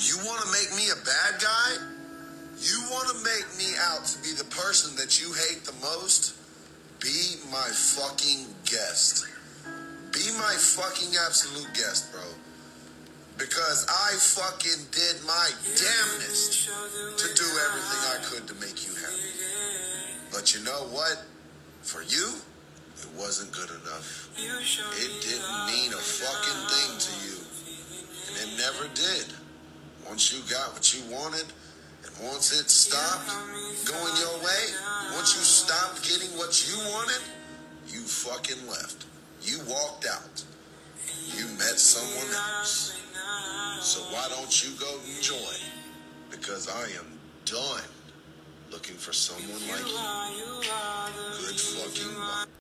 You want to make me a bad guy? You want to make me out to be the person that you hate the most? Be my fucking guest. Be my fucking absolute guest, bro. Because I fucking did my damnedest to do everything I could to make you happy. But you know what? For you, it wasn't good enough. It didn't mean Once you got what you wanted, and once it stopped going your way, once you stopped getting what you wanted, you fucking left. You walked out. You met someone else. So why don't you go enjoy? Because I am done looking for someone like you. Good.